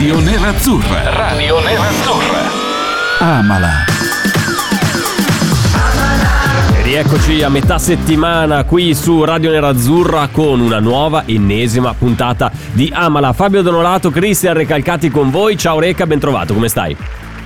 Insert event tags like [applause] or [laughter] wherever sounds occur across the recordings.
Radio Nerazzurra. Radio Nerazzurra. Amala. Rieccoci a metà settimana qui su Radio Nerazzurra con una nuova ennesima puntata di Amala. Fabio Donorato, Cristian Recalcati con voi. Ciao Reca, ben trovato, come stai?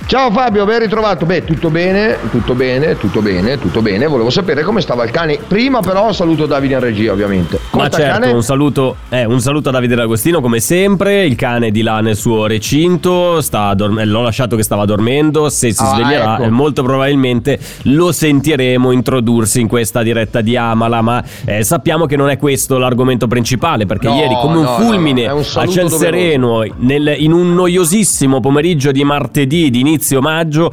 Ciao Fabio, ben ritrovato. Beh, tutto bene, tutto bene, tutto bene, tutto bene. Volevo sapere come stava il cane. Prima però saluto Davide in regia, ovviamente. Come Ma certo, un saluto, eh, un saluto a Davide D'Agostino come sempre, il cane di là nel suo recinto, sta dorm- l'ho lasciato che stava dormendo, se si Ah, sveglierà ecco. eh, molto probabilmente lo sentiremo introdursi in questa diretta di Amala, ma eh, sappiamo che non è questo l'argomento principale, perché No, ieri come un no, fulmine no, un a ciel doveroso. sereno, nel- in un noiosissimo pomeriggio di martedì di inizio maggio,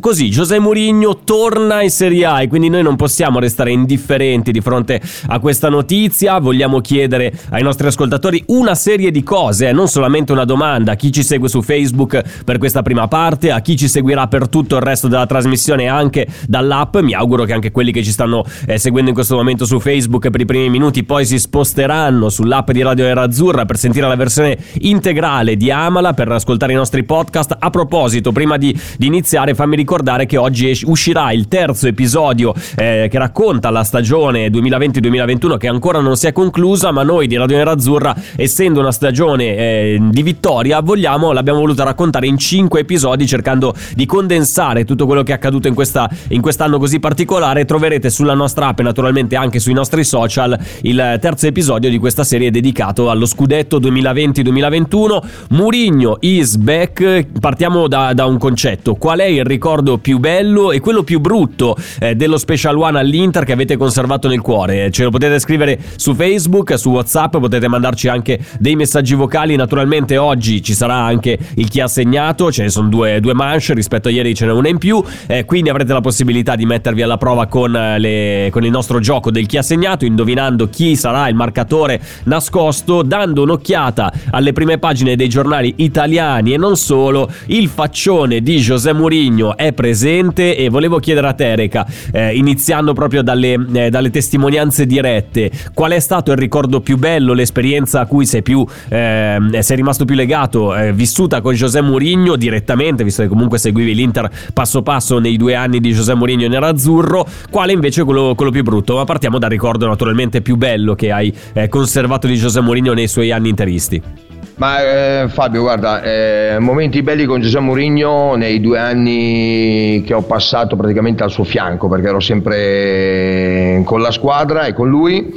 così, José Mourinho torna in Serie A e quindi noi non possiamo restare indifferenti di fronte a questa notizia, vogliamo chiedere ai nostri ascoltatori una serie di cose, eh, non solamente una domanda, a chi ci segue su Facebook per questa prima parte, a chi ci seguirà per tutto il resto della trasmissione anche dall'app, mi auguro che anche quelli che ci stanno eh, seguendo in questo momento su Facebook per i primi minuti poi si sposteranno sull'app di Radio Nerazzurra per sentire la versione integrale di Amala, per ascoltare i nostri podcast. A proposito, prima di, di iniziare fammi ricordare che oggi uscirà il terzo episodio eh, che racconta la stagione 2020-2021 che ancora non si è conclusa, ma noi di Radio Nerazzurra, essendo una stagione eh, di vittoria, vogliamo, l'abbiamo voluta raccontare in cinque episodi cercando di condensare tutto quello che è accaduto in, questa, in quest'anno così particolare. Troverete sulla nostra app e naturalmente anche sui nostri social il terzo episodio di questa serie dedicato allo scudetto 2020-2021. Murigno is back. Partiamo da, da un concetto. Qual è il ricordo più bello e quello più brutto eh, dello Special One all'Inter che avete conservato nel cuore? Ce lo potete scrivere su Facebook, su WhatsApp, potete mandarci anche dei messaggi vocali. Naturalmente oggi ci sarà anche il chi ha segnato, ce ne sono due, due manche, rispetto a ieri ce n'è una in più, eh, quindi avrete la possibilità di mettervi alla prova con, eh, le- con il nostro gioco del chi ha segnato, indovinando chi sarà il marcatore nascosto, dando un'occhiata alle prime pagine dei giornali italiani e non solo. Il faccione di José Mourinho è presente e volevo chiedere a Tereca, eh, iniziando proprio dalle, eh, dalle testimonianze dirette, qual è stato il ricordo più bello, l'esperienza a cui sei, più, ehm, sei rimasto più legato, eh, vissuta con José Mourinho direttamente, visto che comunque seguivi l'Inter passo passo nei due anni di José Mourinho nerazzurro, quale invece quello, quello più brutto? Ma partiamo dal ricordo naturalmente più bello che hai eh, conservato di José Mourinho nei suoi anni interisti. Ma eh, Fabio, guarda, eh, momenti belli con Giuseppe Mourinho nei due anni che ho passato praticamente al suo fianco, perché ero sempre con la squadra e con lui.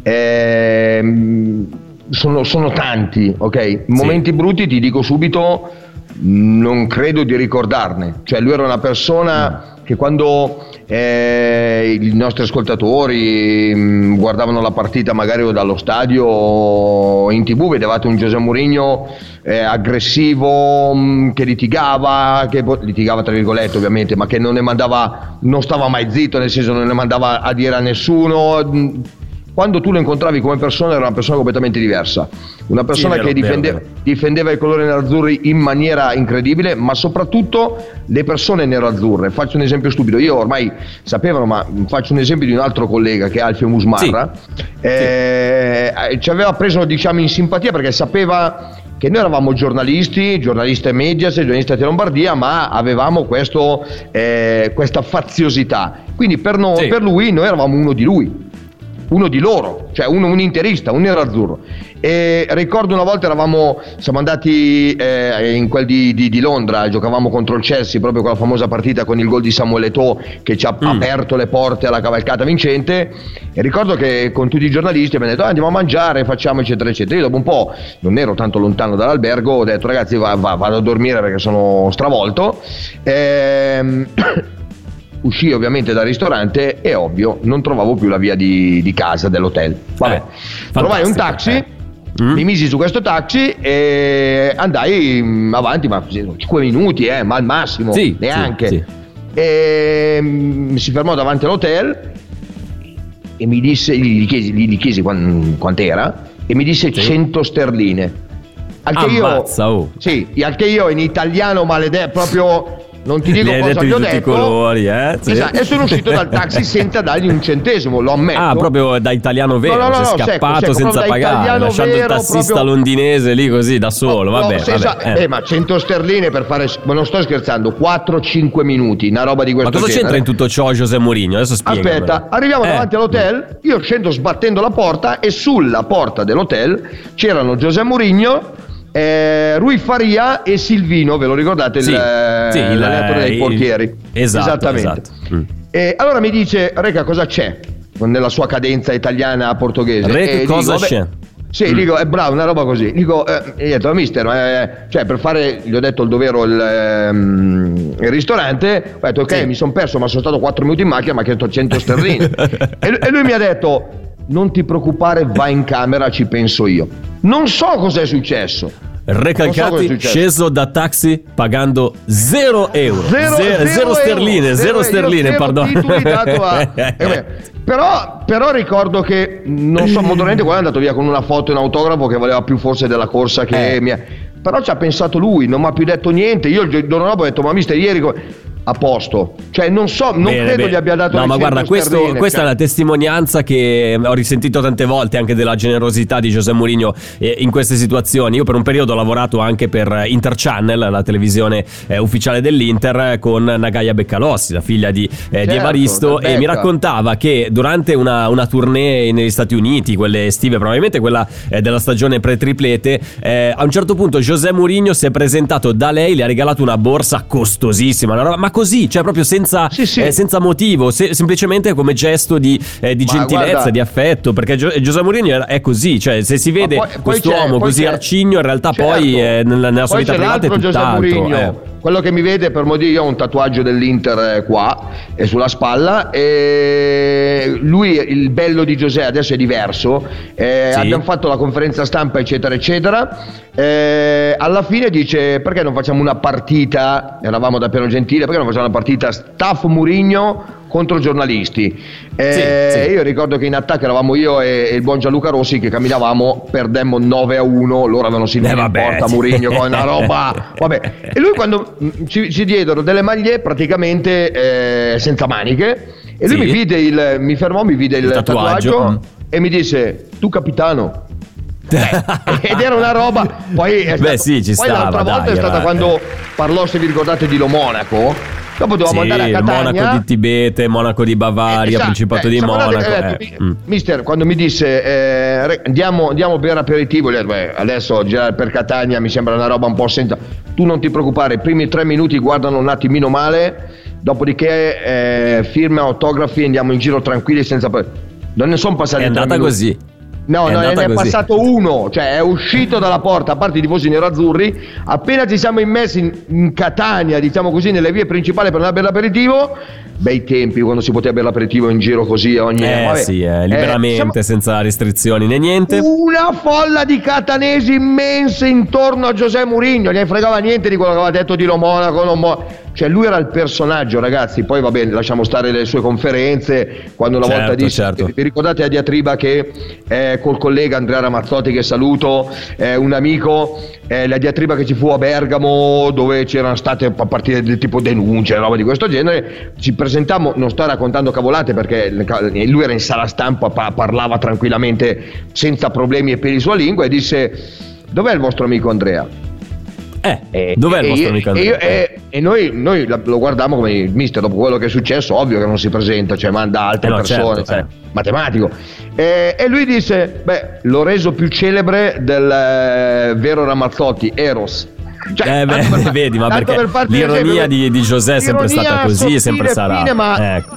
Ehm, sono, sono tanti, ok? Momenti brutti, ti dico subito, non credo di ricordarne. Cioè, lui era una persona che quando eh, i nostri ascoltatori mh, guardavano la partita magari o dallo stadio o in tv, vedevate un Giuseppe Mourinho eh, aggressivo, mh, che litigava, che litigava tra virgolette ovviamente, ma che non ne mandava, non stava mai zitto, nel senso non ne mandava a dire a nessuno. mh, quando tu lo incontravi come persona era una persona completamente diversa, una persona vero, che vero, difendeva, i colori nerazzurri in maniera incredibile, ma soprattutto le persone nerazzurre. Faccio un esempio stupido, io ormai sapevano, ma faccio un esempio di un altro collega che è Alfio Musmarra, eh, ci aveva preso diciamo in simpatia perché sapeva che noi eravamo giornalisti, giornaliste Medias, giornalisti di Lombardia, ma avevamo questo, eh, questa faziosità. Quindi per, no- Sì. per lui noi eravamo uno di lui uno di loro, cioè uno, un interista, un nerazzurro. E ricordo una volta eravamo, siamo andati eh, in quel di, di- di Londra, giocavamo contro il Chelsea, proprio quella famosa partita con il gol di Samuel Eto'o che ci ha Mm. aperto le porte alla cavalcata vincente. E ricordo che con tutti i giornalisti abbiamo detto "Ah, andiamo a mangiare, facciamo eccetera eccetera. Io dopo un po', non ero tanto lontano dall'albergo, ho detto ragazzi va- va- vado a dormire perché sono stravolto. Ehm, Uscii ovviamente dal ristorante e ovvio non trovavo più la via di, di casa dell'hotel. Vabbè, Eh, trovai un taxi, eh. Mm? Mi misi su questo taxi e andai mm, avanti, ma 5 minuti, eh, ma al massimo, Sì, neanche. sì, sì. E mm, si fermò davanti all'hotel e mi disse, gli chiesi, gli chiesi quan- quant'era e mi disse Sì. 100 100 sterline. Al che Ammazza, io, oh. sì, al che io in italiano maledetto proprio non ti dico cosa detto gli ho tutti i detto. colori, eh? Sì. Esatto, e sono uscito dal taxi senza dargli un centesimo, lo ammetto. Ah, proprio da italiano vero, No, no, no, sei secco, scappato secco, senza pagare, lasciando il vero, tassista proprio- londinese lì così da solo, No, vabbè, senza- vabbè, eh. eh, ma 100 sterline per fare, ma non sto scherzando, 4-5 minuti, una roba di Ma questo cosa genere. c'entra in tutto ciò José Mourinho? Adesso spiega. Aspetta, arriviamo davanti all'hotel, io scendo sbattendo la porta e sulla porta dell'hotel c'erano Giuseppe Mourinho, eh, Rui Faria e Silvino, ve lo ricordate? Sì, il, eh, sì, il- l'allenatore dei portieri. esatto, Esattamente. esatto. Mm. E allora mi dice, Reca, cosa c'è? Nella sua cadenza italiana portoghese. Reca, E cosa dico, c'è? "Vabbè, Sì, dico, è bravo, una roba così. Dico, eh, gli ho detto, mister, eh, cioè per fare, gli ho detto il dovero il, ehm, il ristorante, ho detto, ok, Sì. mi sono perso, ma sono stato 4 minuti in macchina, mi ha chiesto 100 sterline. [laughs] e, lui- e lui mi ha detto, non ti preoccupare, vai in camera, ci penso io. Non so cos'è successo. So Recalcati, è successo. sceso da taxi pagando 0 euro. Zero, Ze- zero zero euro, sterline, zero zero euro, sterline, a- [laughs] eh, beh, però, però ricordo che non so molto niente, quello è andato via con una foto e un autografo che valeva più forse della corsa che Eh. mia. Però ci ha pensato lui, non mi ha più detto niente. Io il giorno dopo ho detto, ma mister, ieri co- a posto. Cioè, non so, non Bene, credo bene. gli abbia dato No, ma 100 guarda, questo- questa cioè. è la testimonianza che ho risentito tante volte anche della generosità di José Mourinho eh, in queste situazioni. Io per un periodo ho lavorato anche per Interchannel, la televisione eh, ufficiale dell'Inter, con Nagaya Beccalossi, la figlia di, eh, di Certo, Evaristo, del e mi raccontava che durante una, una tournée negli Stati Uniti, quelle estive, probabilmente quella della stagione pre-triplete, eh, a un certo punto José Mourinho si è presentato da lei, le ha regalato una borsa costosissima, una roba- ma così, cioè proprio senza, Sì, sì. eh, senza motivo, se- semplicemente come gesto di, eh, di gentilezza, guarda- di affetto, perché Gio- Giuseppe Mourinho è così, cioè se si vede c'è- poi così arcigno, in realtà Certo. poi eh, nella, nella sua vita c'è privata è tutt'altro. Mourinho, eh. Quello che mi vede per modo io ha un tatuaggio dell'Inter eh, qua e sulla spalla e lui il bello di Giuseppe adesso è diverso eh, Sì. abbiamo fatto la conferenza stampa eccetera eccetera eh, alla fine dice perché non facciamo una partita eravamo da Piano Gentile perché non facciamo una partita staff Murigno contro giornalisti Eh, Sì, sì. io ricordo che in attacco eravamo io e, e il buon Gianluca Rossi che camminavamo perdemmo 9 a 1 loro avevano Silvino Eh, in vabbè, porta sì. Murigno con una roba [laughs] vabbè e lui quando mm, ci, ci diedero delle maglie praticamente eh, senza maniche e lui mi vide il mi fermò mi vide il, Il tatuaggio. tatuaggio, Mm. e mi disse tu capitano ed era una roba poi è Beh, stato- sì, ci poi stava, l'altra volta dai, è stata era- quando parlò se vi ricordate di Lo Monaco dopo dovevamo Sì, andare a Catania Monaco di Tibete, Monaco di Bavaria, Esatto, Principato eh, di siamo andati- Monaco. eh, eh, tu- mm. Mister, quando mi disse eh, andiamo, andiamo per aperitivo, detto, "Beh, adesso girare per Catania mi sembra una roba un po' senza. Tu non ti preoccupare, i primi tre minuti guardano un attimino male, dopodiché eh, firma, autografi e andiamo in giro tranquilli senza. Non ne sono passati È andata minuti. così. No, È no, ne è così. passato uno, cioè è uscito dalla porta, a parte i tifosi nerazzurri, appena ci siamo immessi in, in Catania, diciamo così, nelle vie principali per andare per l'aperitivo, bei tempi quando si poteva bere l'aperitivo in giro così ogni... Eh vabbè. sì, eh, Eh, liberamente, siamo- senza restrizioni né niente. una folla di catanesi immense intorno a Giuseppe Mourinho, gli fregava niente di quello che aveva detto di Lo Monaco, non Mo- cioè lui era il personaggio ragazzi, poi va bene, lasciamo stare le sue conferenze, quando una Certo, volta disse, certo. vi ricordate la diatriba che eh, col collega Andrea Ramazzotti che saluto, eh, un amico, eh, la diatriba che ci fu a Bergamo dove c'erano state a partire del tipo denunce, roba di questo genere, ci presentammo, non sto raccontando cavolate perché lui era in sala stampa, pa- parlava tranquillamente senza problemi e peli sulla lingua e disse dov'è il vostro amico Andrea? Eh, E- dov'è il vostro amico e Andrea? E, e noi, noi lo guardammo come mister dopo quello che è successo, ovvio che non si presenta, cioè manda altre Eh no, persone, certo, cioè, eh. matematico. E, lui disse, beh, l'ho reso più celebre del eh, vero Ramazzotti, Eros. Cioè, Eh, beh, per- [laughs] vedi, ma perché per l'ironia esempio, di- di Giuseppe è sempre stata così e sempre sarà. ma Ecco.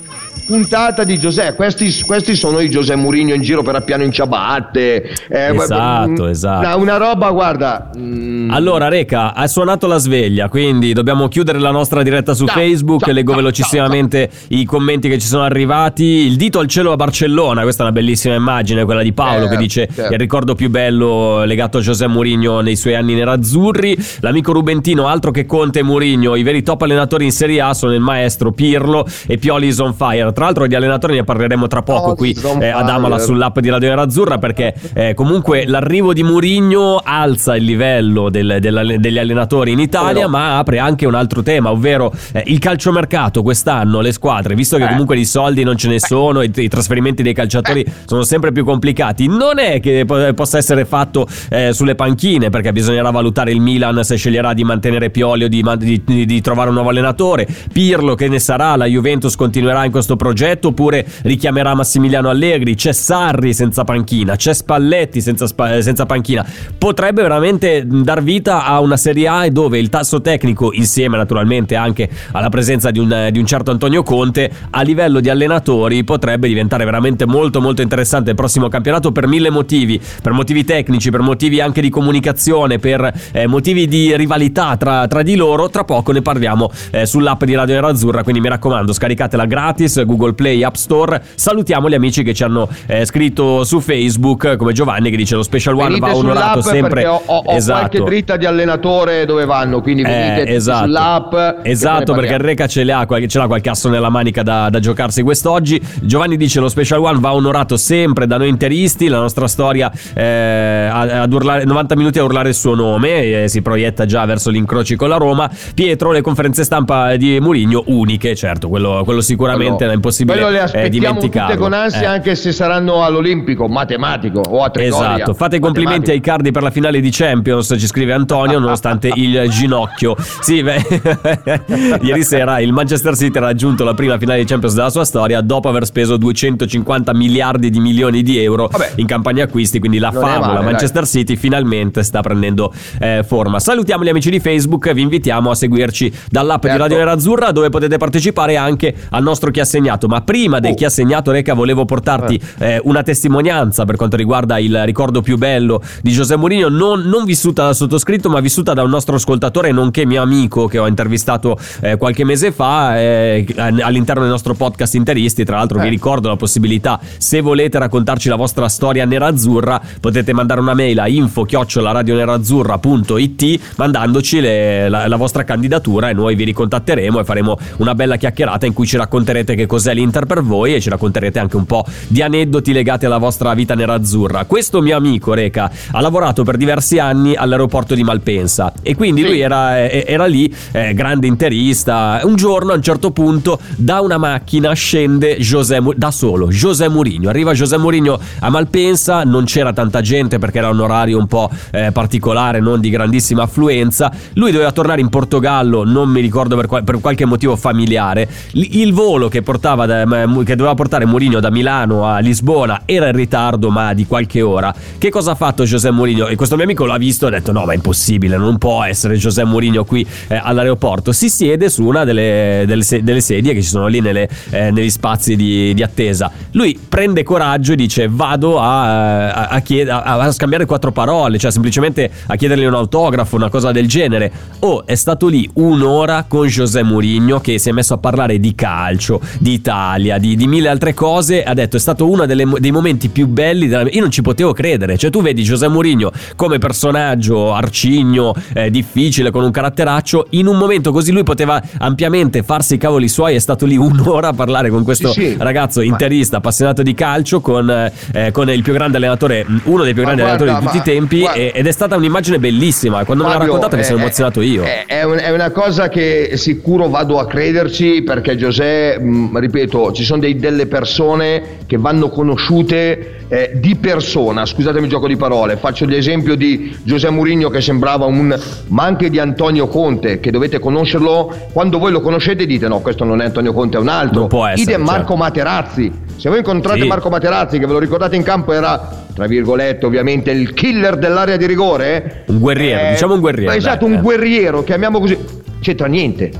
Puntata di Giuseppe. Questi, questi sono i Giuseppe Mourinho in giro per appiano in ciabatte. Eh, esatto, mm, esatto. Una roba, guarda. Mm. Allora, Reca, ha suonato la sveglia, quindi dobbiamo chiudere la nostra diretta su Ciao, Facebook. ciao, Leggo ciao, velocissimamente i commenti che ci sono arrivati. Il dito al cielo a Barcellona, questa è una bellissima immagine, quella di Paolo Eh, che dice certo. il ricordo più bello legato a Giuseppe Mourinho nei suoi anni nerazzurri. L'amico Rubentino, altro che Conte e Mourinho, i veri top allenatori in Serie A sono il maestro Pirlo e Pioli is on fire. Tra l'altro di allenatori ne parleremo tra poco qui is on eh, ad. Amala sull'app di Radio Nerazzurra perché eh, comunque l'arrivo di Mourinho alza il livello del- della- degli allenatori in Italia, no? ma apre anche un altro tema, ovvero eh, il calciomercato quest'anno, le squadre, visto che Eh. comunque di soldi non ce ne sono, i, i trasferimenti dei calciatori sono sempre più complicati, non è che po- possa essere fatto eh, sulle panchine, perché bisognerà valutare il Milan se sceglierà di mantenere Pioli o di, di- di- di trovare un nuovo allenatore, Pirlo che ne sarà, la Juventus continuerà in questo progetto oppure richiamerà Massimiliano Allegri, c'è Sarri senza panchina, c'è Spalletti senza, eh, senza panchina, potrebbe veramente dar vita a una Serie A dove il tasso tecnico, insieme naturalmente anche alla presenza di un, di un certo Antonio Conte, a livello di allenatori potrebbe diventare veramente molto molto interessante il prossimo campionato per mille motivi, per motivi tecnici, per motivi anche di comunicazione, per eh, motivi di rivalità tra, tra di loro. Tra poco ne parliamo eh, sull'app di Radio Nerazzurra, quindi mi raccomando scaricatela gratis, Google Play, App Store. Salutiamo gli amici che ci hanno eh, scritto su Facebook, come Giovanni che dice lo Special One Venite va onorato sempre. ho, ho- ho esatto. qualche dritta di allenatore dove vanno, quindi venite Eh, esatto. sull'app. Esatto, perché il. Reca ce l'ha, qualche, ce l'ha qualche asso nella manica da, da giocarsi quest'oggi. Giovanni dice lo Special One va onorato sempre da noi interisti, la nostra storia eh, ad urlare, 90 minuti a urlare il suo nome, eh, si proietta già verso gli incroci con la Roma. Pietro, le conferenze stampa di Murigno uniche, certo, quello, quello sicuramente Quello- è impossibile Quello le eh, dimenticarlo. con ansia Eh. anche se saranno all'Olimpico, matematico o a Trigoria. Esatto, fate i complimenti ai cardi per la finale di Champions, ci scrive Antonio, nonostante [laughs] il ginocchio. Sì, beh, [laughs] ieri sera il Manchester City ha raggiunto la prima finale di Champions della sua storia dopo aver speso 250 miliardi di milioni di euro Vabbè. in campagna acquisti, quindi la Non favola male, Manchester City finalmente sta prendendo eh, forma. Salutiamo gli amici di Facebook, vi invitiamo a seguirci dall'app di Certo. Radio Nerazzurra dove potete partecipare anche al nostro chi ha segnato. Ma prima del Oh. chi ha segnato, Reca, volevo portarti eh, una testimonianza per quanto riguarda il ricordo più bello di Giuseppe Mourinho, non, non vissuta dal sottoscritto, ma vissuta da un nostro ascoltatore, nonché mio amico che ho intervistato eh, qualche mese fa eh, all'interno del nostro podcast Interisti. Tra l'altro, vi Eh. ricordo la possibilità, se volete raccontarci la vostra storia nerazzurra, potete mandare una mail a info radionerazzurra.it mandandoci le- la, la vostra candidatura e noi vi ricontatteremo e faremo una bella chiacchierata in cui ci racconterete che cos'è l'Inter per voi e ci racconterete anche un po' di aneddoti legati alla vostra vita nerazzurra. Questo mio amico Reca ha lavorato per diversi anni all'aeroporto di Malpensa e quindi Sì. lui era, eh, era lì, eh, grande interista. Un giorno a un certo punto da una macchina scende José da solo, José Mourinho. Arriva José Mourinho a Malpensa, non c'era tanta gente perché era un orario un po' eh, particolare, non di grandissima affluenza. Lui doveva tornare in Portogallo, non mi ricordo per, qual- per qualche motivo familiare. L- il volo che, portava da- m- che doveva portare Mourinho da Milano a Lisbona era in ritardo, ma di qualche ora. Che cosa ha fatto José Mourinho? E questo mio amico l'ha visto e ha detto: No, ma è impossibile, non può essere José Mourinho qui eh, all'aeroporto. Si siede su una delle, delle delle sedie che ci sono lì nelle, eh, negli spazi di, di attesa. Lui prende coraggio e dice: Vado a, a- a chied- a scambiare quattro parole, cioè semplicemente a chiedergli un autografo, una cosa del genere. Oh, è stato lì un'ora con José Mourinho che si è messo a parlare di calcio, di Italia, di, di mille altre cose. Ha detto: È stato uno delle- dei momenti più belli della mia. Io non ci potevo credere. Cioè, tu vedi José Mourinho come personaggio arcigno, eh, difficile, con un caratteraccio. In un momento così lui poteva ampiamente farsi i cavoli suoi. È stato lì un'ora a parlare con questo Sì, sì. ragazzo interista, appassionato di calcio, con, eh, con il più grande allenatore, uno dei più grandi guarda, allenatori di tutti i tempi. guarda- ed è stata un'immagine bellissima. Quando me l'ha Fabio, raccontata mi sono è- emozionato io. È, è un- è una cosa che sicuro vado a crederci perché Giuseppe, mh, ripeto, ci sono dei- delle persone che vanno conosciute eh, di persona, scusatemi il gioco di parole, faccio l'esempio di Giuseppe Mourinho che sembrava un, ma anche di Antonio Conte che dovete conoscerlo, quando voi lo conoscete dite no, questo non è Antonio Conte, è un altro. Non può essere, Idem Marco certo. Materazzi, se voi incontrate Sì. Marco Materazzi che ve lo ricordate in campo era tra virgolette ovviamente il killer dell'area di rigore Un guerriero, diciamo un guerriero, esatto dai, un eh. guerriero chiamiamo così c'entra niente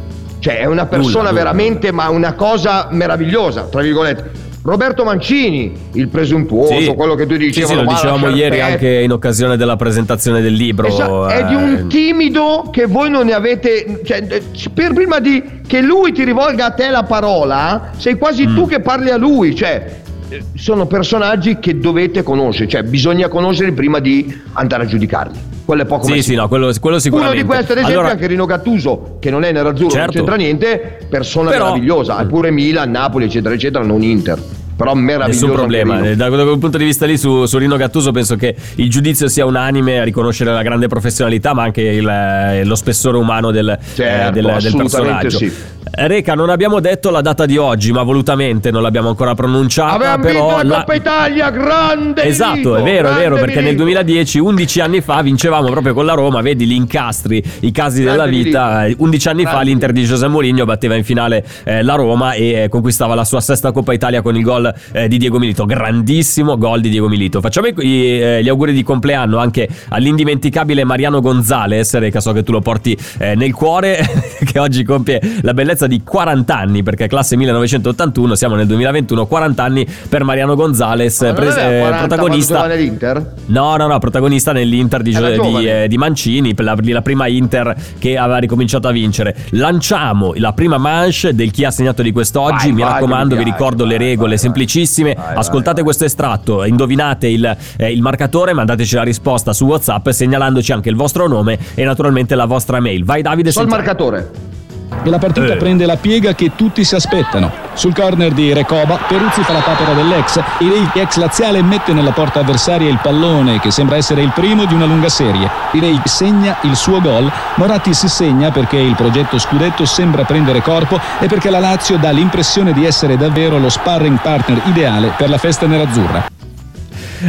Cioè è una persona Nulla, nulla, veramente, ma una cosa meravigliosa, tra virgolette. Roberto Mancini, il presuntuoso, Sì. quello che tu Sì, dicevi. sì, lo dicevamo ieri anche in occasione della presentazione del libro. Esatto, è di eh, un timido che voi non ne avete. Cioè, eh, per prima di che lui ti rivolga a te la parola, sei quasi Mm. tu che parli a lui. Cioè, eh, sono personaggi che dovete conoscere, cioè bisogna conoscerli prima di andare a giudicarli. Quello è poco Sì, sì, no, quello, quello Uno sicuramente. di questi, ad esempio, Allora- anche Rino Gattuso, che non è nerazzurro, Certo. non c'entra niente, persona Però- meravigliosa. Eppure Milan, Napoli, eccetera, eccetera, non Inter. Però meraviglioso. Nessun problema. Eh, da quel punto di vista lì su, su Rino Gattuso penso che il giudizio sia unanime a riconoscere la grande professionalità ma anche il, eh, lo spessore umano del, Certo, eh, del- del personaggio. sì. Eh, Reca, non abbiamo detto la data di oggi, ma volutamente non l'abbiamo ancora pronunciata. Avevamo però vinto la Coppa Italia, grande Esatto, Milito, è vero, è vero, perché nel Milito. 2010, 11 anni fa, vincevamo proprio con la Roma, vedi gli incastri, i casi della Grande vita. Eh, 11 anni fa Grande. l'Inter di José Mourinho batteva in finale eh, la Roma e eh, conquistava la sua sesta Coppa Italia con il gol eh, di Diego Milito. Grandissimo gol di Diego Milito. Facciamo i- eh, gli auguri di compleanno anche all'indimenticabile Mariano Gonzales, Reca, so che tu lo porti eh, nel cuore, [laughs] che oggi compie la bellezza di 40 anni, perché classe 1981, siamo nel 2021, 40 anni per Mariano Gonzales, Ma pres- aveva eh, 40 protagonista. nell'Inter? No, no, no, protagonista nell'Inter di, di, eh, di Mancini, la, la prima Inter che aveva ricominciato a vincere. Lanciamo la prima manche del chi ha segnato di quest'oggi. Vai, Mi vai, raccomando, vi ricordo le vai, regole vai, semplicissime. vai, Ascoltate vai. questo estratto, indovinate il, eh, il marcatore, mandateci la risposta su WhatsApp, segnalandoci anche il vostro nome e naturalmente la vostra mail. Vai, Davide. Sentiamo. marcatore. E la partita Eh. prende la piega che tutti si aspettano. Sul corner di Recoba, Peruzzi fa la papera dell'ex. Irei, ex laziale, mette nella porta avversaria il pallone che sembra essere il primo di una lunga serie. Irei segna il suo gol. Moratti si segna perché il progetto scudetto sembra prendere corpo e perché la Lazio dà l'impressione di essere davvero lo sparring partner ideale per la festa nerazzurra.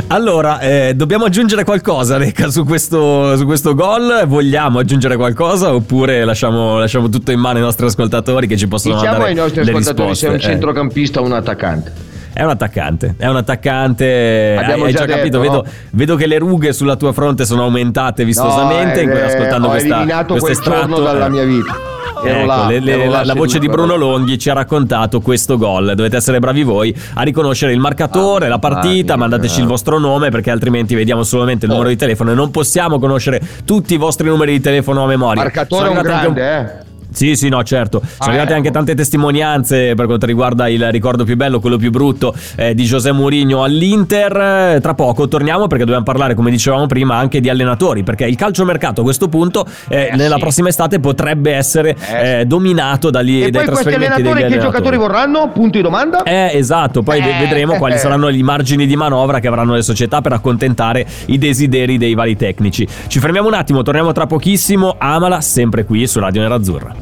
Allora, eh, dobbiamo aggiungere qualcosa, Reca, su questo, su questo gol? Vogliamo aggiungere qualcosa oppure lasciamo, lasciamo tutto in mano ai nostri ascoltatori che ci possono Diciamo mandare ai nostri le ascoltatori se è un risposte? Eh. centrocampista o un attaccante. È un attaccante, è un attaccante. Abbiamo hai già già capito? detto, Vedo, no? vedo che le rughe sulla tua fronte sono aumentate vistosamente. No, eh, ascoltando ho questa, eliminato questo estratto, dalla eh. mia vita. Ero Ecco, le- le- la, la voce di Bruno. Longhi ci ha raccontato questo gol. Dovete essere bravi voi a riconoscere il marcatore, Ah, la partita. ah, mandateci eh. il vostro nome perché altrimenti vediamo solamente il numero di telefono e non possiamo conoscere tutti i vostri numeri di telefono a memoria. Marcatore è un grande, eh. Sì, sì, no, certo. Sono Ah, arrivate ecco. anche tante testimonianze per quanto riguarda il ricordo più bello, quello più brutto eh, di José Mourinho all'Inter. Tra poco torniamo perché dobbiamo parlare, come dicevamo prima, anche di allenatori, perché il calciomercato a questo punto eh, Eh, nella sì. prossima estate potrebbe essere Eh, eh, dominato dagli, E dai poi questi trasferimenti allenatori degli che allenatori. giocatori vorranno? Punto di domanda? Eh, esatto, poi ve- vedremo quali saranno i margini di manovra che avranno le società per accontentare i desideri dei vari tecnici. Ci fermiamo un attimo, torniamo tra pochissimo. Amala sempre qui su Radio Nerazzurra.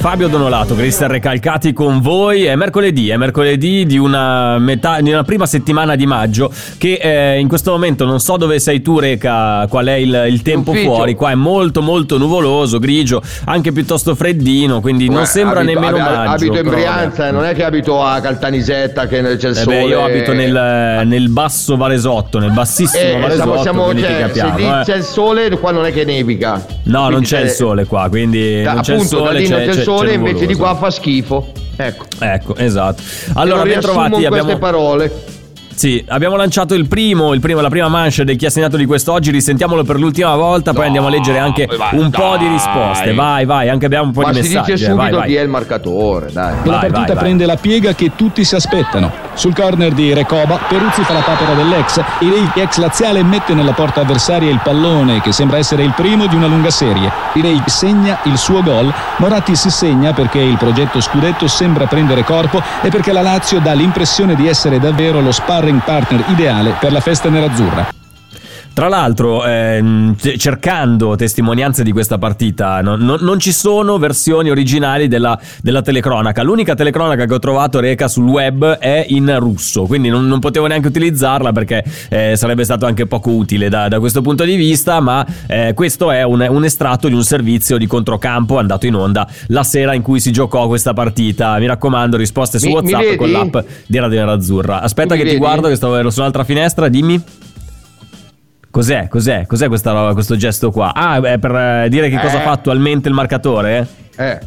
Fabio Donolato, Cristian Recalcati con voi. È mercoledì, è mercoledì di una, metà, di una prima settimana di maggio che eh, in questo momento non so dove sei tu Reca, qual è il, il tempo Ufficio. fuori. Qua è molto molto nuvoloso, grigio, anche piuttosto freddino, quindi non Eh, sembra abito- nemmeno ab- maggio. Abito in Brianza, non è che abito a Caltanisetta che c'è il Eh sole. beh, io abito nel, nel basso Varesotto, nel bassissimo Eh, Varesotto, siamo, quindi cioè, capiamo. se lì eh. c'è il sole, qua non è che nevica. No, non Quindi c'è se- il sole qua, quindi Da- non c'è il appunto, sole, non c'è, c'è il sole, invece di qua fa schifo. Ecco. Ecco, esatto. Allora, ben trovati, abbiamo... queste parole. Sì, abbiamo lanciato il primo, il primo, la prima manche del chi ha segnato di quest'oggi, risentiamolo per l'ultima volta, poi andiamo a leggere anche vai, un po' di dai. risposte. Vai, vai, anche abbiamo un po' Ma di si messaggi. dice eh, subito vai, vai. chi è il marcatore, dai. La Vai, partita vai, vai. prende la piega che tutti si aspettano. Sul corner di Recoba, Peruzzi fa la papera dell'ex. Irei, ex laziale, mette nella porta avversaria il pallone che sembra essere il primo di una lunga serie. Irei segna il suo gol. Moratti si segna perché il progetto scudetto sembra prendere corpo e perché la Lazio dà l'impressione di essere davvero lo sparring partner ideale per la festa nerazzurra. Tra l'altro, ehm, cercando testimonianze di questa partita, non, non- non ci sono versioni originali della, della telecronaca. L'unica telecronaca che ho trovato reca sul web è in russo, quindi non, non potevo neanche utilizzarla perché eh, sarebbe stato anche poco utile da, da questo punto di vista. Ma eh, questo è un, un estratto di un servizio di controcampo andato in onda la sera in cui si giocò questa partita. Mi raccomando, risposte su Mi- mi WhatsApp vedi? con l'app di Radio Nerazzurra. Aspetta mi che ti vedi? guardo, che stavo su un'altra finestra, dimmi. Cos'è? Cos'è? Cos'è questa questo gesto qua? Ah, è per eh, dire che cosa Eh. fa attualmente il marcatore? Eh.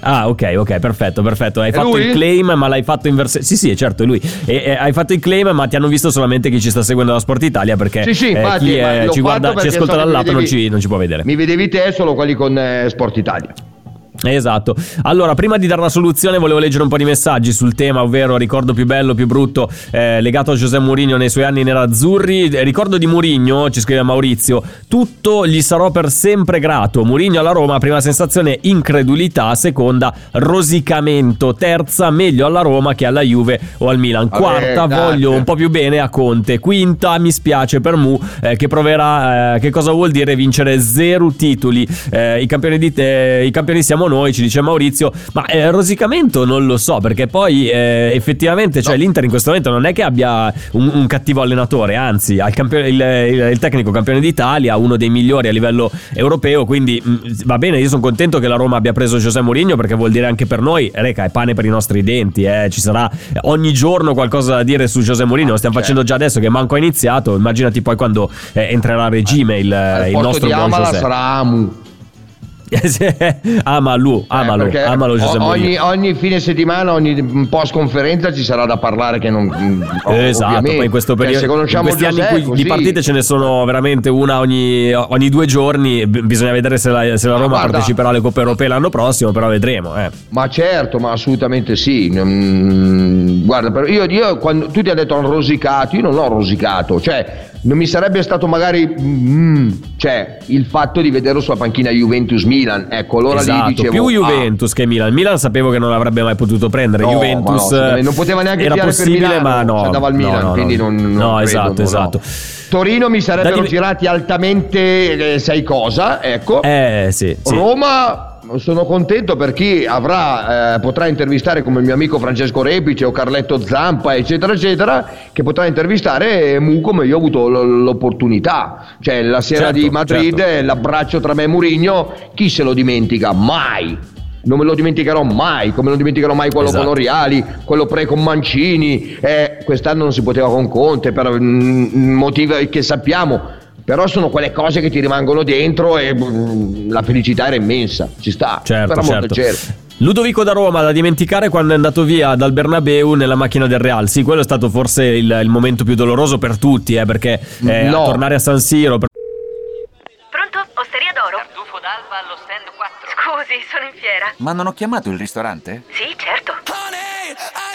Ah, ok, ok, perfetto, perfetto. Hai È fatto lui? il claim, ma l'hai fatto in versione. Sì, sì, certo, è lui. E, e hai fatto il claim, ma ti hanno visto solamente chi ci sta seguendo da Sport Italia. Perché Sì, sì, eh, infatti, chi eh, l'ho ci, guarda, ci ascolta dall'app non vedevi- ci, non ci può vedere. Mi vedevi te solo quelli con eh, Sport Italia. Esatto. Allora, prima di dare la soluzione, volevo leggere un po' di messaggi sul tema, ovvero ricordo più bello, più brutto, eh, legato a José Mourinho nei suoi anni nerazzurri. Eh, Ricordo di Mourinho, ci scrive Maurizio, tutto gli sarò per sempre grato. Mourinho alla Roma, prima sensazione incredulità, seconda rosicamento, terza meglio alla Roma che alla Juve o al Milan. Vabbè, Quarta dai. voglio un po' più bene a Conte. Quinta mi spiace per Mu eh, che proverà eh, che cosa vuol dire vincere zero titoli. Eh, i, campioni di te- I campioni siamo noi, ci dice Maurizio. Ma eh, rosicamento non lo so perché poi eh, effettivamente cioè, l'Inter in questo momento non è che abbia un, un cattivo allenatore, anzi ha il, il- il- tecnico campione d'Italia, uno dei migliori a livello europeo. Quindi mh, va bene, io sono contento che la Roma abbia preso José Mourinho perché vuol dire anche per noi, reca, è pane per i nostri denti. eh. Ci sarà ogni giorno qualcosa da dire su José Mourinho. Lo stiamo certo. facendo già adesso che manco ha iniziato. Immaginati poi quando eh, entrerà a regime il, il nostro di Amala José. sarà Amu. [laughs] amalo, amalo, Eh, amalo Mourinho. ogni, ogni fine settimana, ogni post conferenza ci sarà da parlare che non mm, Esatto, poi in questo Cioè, periodo se in questi anni in Giuseppe, di partite ce ne sono veramente una ogni, ogni due giorni. Bisogna vedere se la, se la Ma Roma guarda- parteciperà alle Coppe Europee l'anno prossimo, però vedremo. Eh. Ma certo, ma assolutamente sì. Mm, guarda, però io, io quando tu ti hai detto hanno rosicato, io non ho rosicato, cioè non mi sarebbe stato magari mm, cioè, il fatto di vederlo sulla panchina Juventus-Milan, ecco, allora esatto, lì dicevo più ah, Juventus che Milan. Milan sapevo che non avrebbe mai potuto prendere. No, Juventus no, non poteva neanche era possibile, Milano, ma no. andava al no, Milan, no, quindi no. non- non No, credo, esatto, esatto. Torino mi sarebbero Da div- girati altamente eh, sai cosa, ecco. Eh, sì, sì. Roma sono contento per chi avrà, eh, potrà intervistare come il mio amico Francesco Repice o Carletto Zampa, eccetera, eccetera, che potrà intervistare Mu come io ho avuto l- l'opportunità. Cioè, la sera Certo, di Madrid, certo. l'abbraccio tra me e Murigno, chi se lo dimentica? Mai! Non me lo dimenticherò mai, come non dimenticherò mai quello Esatto. con Oriali, quello pre con Mancini, eh, quest'anno non si poteva con Conte per mm, motivi che sappiamo, però sono quelle cose che ti rimangono dentro e mm, la felicità era immensa, ci sta, Certo, farà molto certo. Ludovico da Roma, da dimenticare quando è andato via dal Bernabeu nella macchina del Real. Sì, quello è stato forse il, il momento più doloroso per tutti, eh, perché eh, No. a tornare a San Siro. per- Pronto? Osteria d'oro? Tartufo d'alba allo stand 4. Scusi, sono in fiera. Ma non ho chiamato il ristorante? Sì, certo.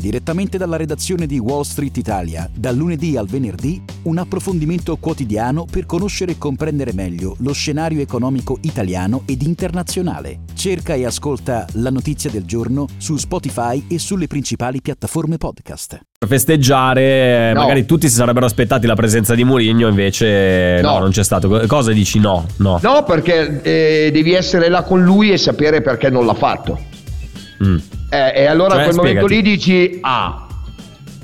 Direttamente dalla redazione di Wall Street Italia, dal lunedì al venerdì, un approfondimento quotidiano per conoscere e comprendere meglio lo scenario economico italiano ed internazionale. Cerca e ascolta La Notizia del Giorno su Spotify e sulle principali piattaforme podcast. per festeggiare, eh, No. magari tutti si sarebbero aspettati la presenza di Mourinho, invece no, No. non c'è stato. Cosa dici no? No. No, perché eh, devi essere là con lui e sapere perché non l'ha fatto. Mm. Eh, e allora Cioè, a quel momento spiegati. lì dici ah.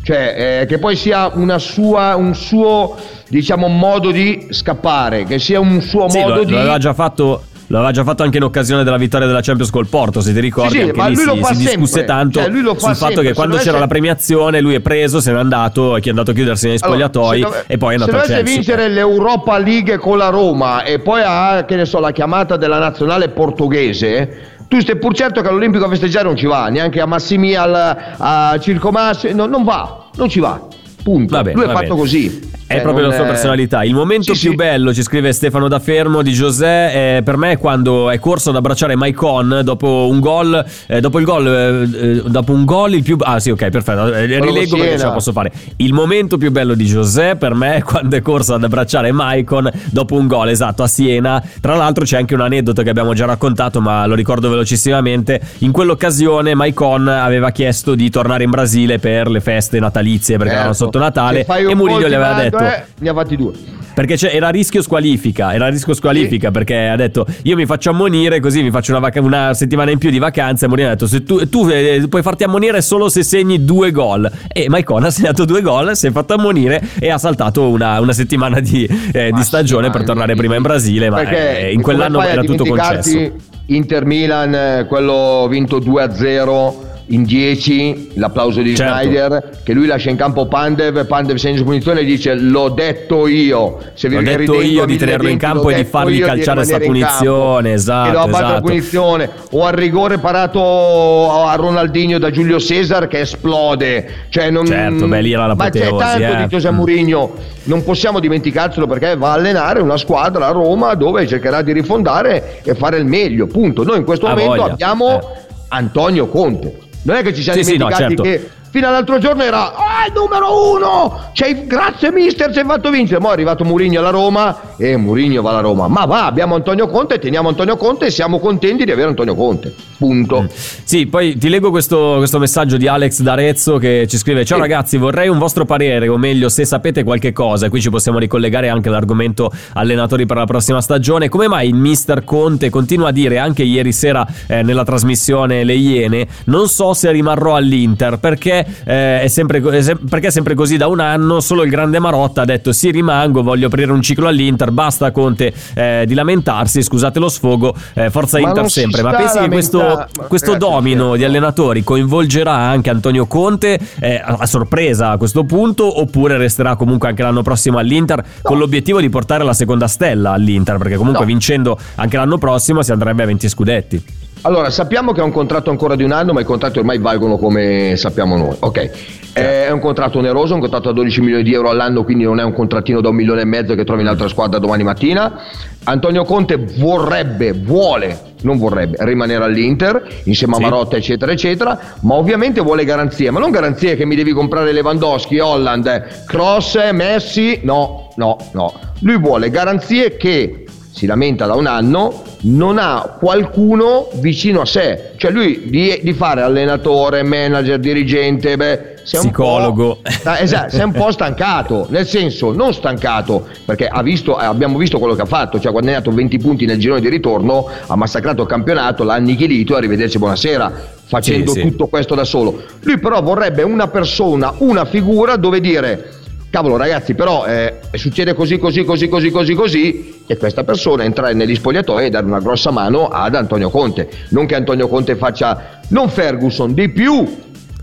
Cioè, eh, che poi sia una sua, un suo, diciamo, modo di scappare, che sia un suo Sì, modo lo, di... lo aveva già fatto. Lo aveva già fatto anche in occasione della vittoria della Champions col Porto, se ti ricordi, Sì, sì, ma lui si, lo fa si discusse sempre. tanto Cioè, lui lo fa sul fatto sempre. che quando Se c'era dovesse- la premiazione lui è preso, se n'è andato, è andato a chiudersi nei Allora, spogliatoi se dove- e poi è andato se dovesse Chelsea. vincere l'Europa League con la Roma e poi ha, che ne so, la chiamata della nazionale portoghese, tu stai pur certo che all'Olimpico a festeggiare non ci va, neanche a Massimi, al, a Circo Massi, no, non va, non ci va. Punto. Va bene, Lui è fatto così. È Eh, proprio la sua è- personalità. Il momento Sì, più sì. bello, ci scrive Stefano da Fermo di José, eh, per me è quando è corso ad abbracciare Maicon dopo un gol, eh, dopo il gol, eh, eh, dopo un gol il più Ah sì, ok, perfetto. Eh, rileggo perché ce la posso fare. Il momento più bello di José per me è quando è corso ad abbracciare Maicon dopo un gol, esatto, a Siena. Tra l'altro c'è anche un aneddoto che abbiamo già raccontato, ma lo ricordo velocissimamente. In quell'occasione Maicon aveva chiesto di tornare in Brasile per le feste natalizie perché Certo. erano sotto Natale fai un e Murillo gli aveva detto, eh, ne ha fatti due. perché era rischio squalifica, era rischio squalifica perché ha detto io mi faccio ammonire così mi faccio una, vaca- una settimana in più di vacanza e Mourinho ha detto se tu, tu, eh, puoi farti ammonire solo se segni due gol e Maicon ha segnato due gol, si è fatto ammonire e ha saltato una, una settimana di, eh, di stagione sì, per tornare prima in Brasile ma eh, in quell'anno era tutto concesso. Inter Milan, eh, quello vinto 2-0 in 10, l'applauso di Certo. Schneider, che lui lascia in campo Pandev, Pandev segna su punizione e dice l'ho detto io, se vi L'ho detto io a di tenerlo in 1020, campo e di fargli calciare sta rimanere in campo. punizione, esatto, E lo ha fatto la esatto. punizione, o al rigore parato a Ronaldinho da Giulio Cesar che esplode. Cioè non... Certo, beh, lì era Ma c'è tanto eh. di Giuseppe Mm. Mourinho, non possiamo dimenticarcelo perché va a allenare una squadra a Roma dove cercherà di rifondare e fare il meglio. Punto. Noi in questo Ha momento voglia, abbiamo eh. Antonio Conte. Non è che ci siamo Sì, sì, no, dimenticati certo. che fino all'altro giorno era ah, il numero uno. Cioè, grazie mister, ci hai fatto vincere. Mo' è arrivato Mourinho alla Roma e Mourinho va alla Roma. Ma va, abbiamo Antonio Conte, teniamo Antonio Conte e siamo contenti di avere Antonio Conte. Punto. Sì, poi ti leggo questo, questo messaggio di Alex D'Arezzo che ci scrive: Ciao Sì. ragazzi, vorrei un vostro parere, o meglio, se sapete qualche cosa. Qui ci possiamo ricollegare anche all'argomento allenatori per la prossima stagione. Come mai il mister Conte continua a dire anche ieri sera eh, nella trasmissione Le Iene? Non so se rimarrò all'Inter perché, eh, è sempre, perché è sempre così da un anno. Solo il grande Marotta ha detto: Sì, rimango, voglio aprire un ciclo all'Inter. Basta Conte eh, di lamentarsi. Scusate lo sfogo, eh, forza Ma Inter sempre. Ma pensi che questo, questo domino di allenatori coinvolgerà anche Antonio Conte eh, a sorpresa a questo punto oppure resterà comunque anche l'anno prossimo all'Inter con l'obiettivo di portare la seconda stella all'Inter perché comunque No. vincendo anche l'anno prossimo si andrebbe a 20 scudetti. Allora, sappiamo che è un contratto ancora di un anno, ma i contratti ormai valgono come sappiamo noi. Ok, è un contratto oneroso, un contratto da 12 milioni di euro all'anno, quindi non è un contrattino da un milione e mezzo che trovi in altra squadra domani mattina. Antonio Conte vorrebbe, vuole, non vorrebbe, rimanere all'Inter insieme a Sì. Marotta, eccetera, eccetera, ma ovviamente vuole garanzie, ma non garanzie che mi devi comprare Lewandowski, Holland, eh, Cross, eh, Messi, no, no, no. Lui vuole garanzie che si lamenta da un anno, non ha qualcuno vicino a sé. Cioè lui di, di fare allenatore, manager, dirigente, beh, sei un Psicologo. po', Ah, esatto, sei un po' stancato, nel senso non stancato, perché ha visto, eh, abbiamo visto quello che ha fatto, cioè ha guadagnato 20 punti nel girone di ritorno, ha massacrato il campionato, l'ha annichilito arrivederci buonasera, facendo Sì, sì. tutto questo da solo. Lui però vorrebbe una persona, una figura dove dire cavolo ragazzi però eh, succede così così così così così così e questa persona entrare negli spogliatoi e dare una grossa mano ad Antonio Conte. Non che Antonio Conte faccia non Ferguson di più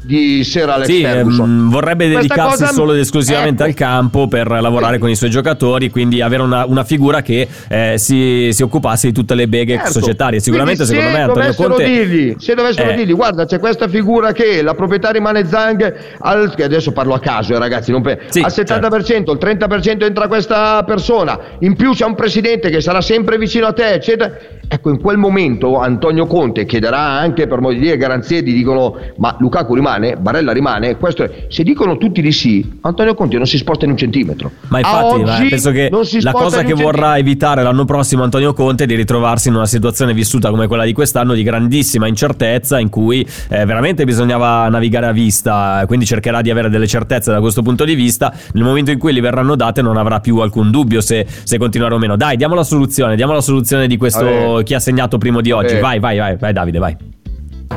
di Sir Alex Sì, Ferguson ehm, vorrebbe Questa dedicarsi cosa- solo ed esclusivamente ecco. al campo per lavorare con i suoi giocatori, quindi avere una, una figura che eh, si, si occupasse di tutte le beghe Certo. societarie. Sicuramente Quindi secondo me se Antonio dovessero Conte... dirgli, se dovessero Eh. dirgli guarda c'è questa figura che la proprietà rimane Zang al, che adesso parlo a caso eh, ragazzi non pe- Sì, al 70% il 30% entra questa persona in più c'è un presidente che sarà sempre vicino a te eccetera ecco in quel momento Antonio Conte chiederà anche per modo di dire garanzie di dicono ma Lukaku rimane Barella rimane questo è- se dicono tutti di sì Antonio Conte non si sposta in un centimetro Ma infatti, ma penso che la cosa che vorrà evitare l'anno prossimo Antonio Conte è di ritrovarsi in una situazione vissuta come quella di quest'anno di grandissima incertezza in cui eh, veramente bisognava navigare a vista, quindi cercherà di avere delle certezze da questo punto di vista. Nel momento in cui gli verranno date non avrà più alcun dubbio se, se continuare o meno. Dai, diamo la soluzione, diamo la soluzione di questo chi ha segnato primo di oggi. Vabbè. Vai, vai, vai, vai Davide, vai.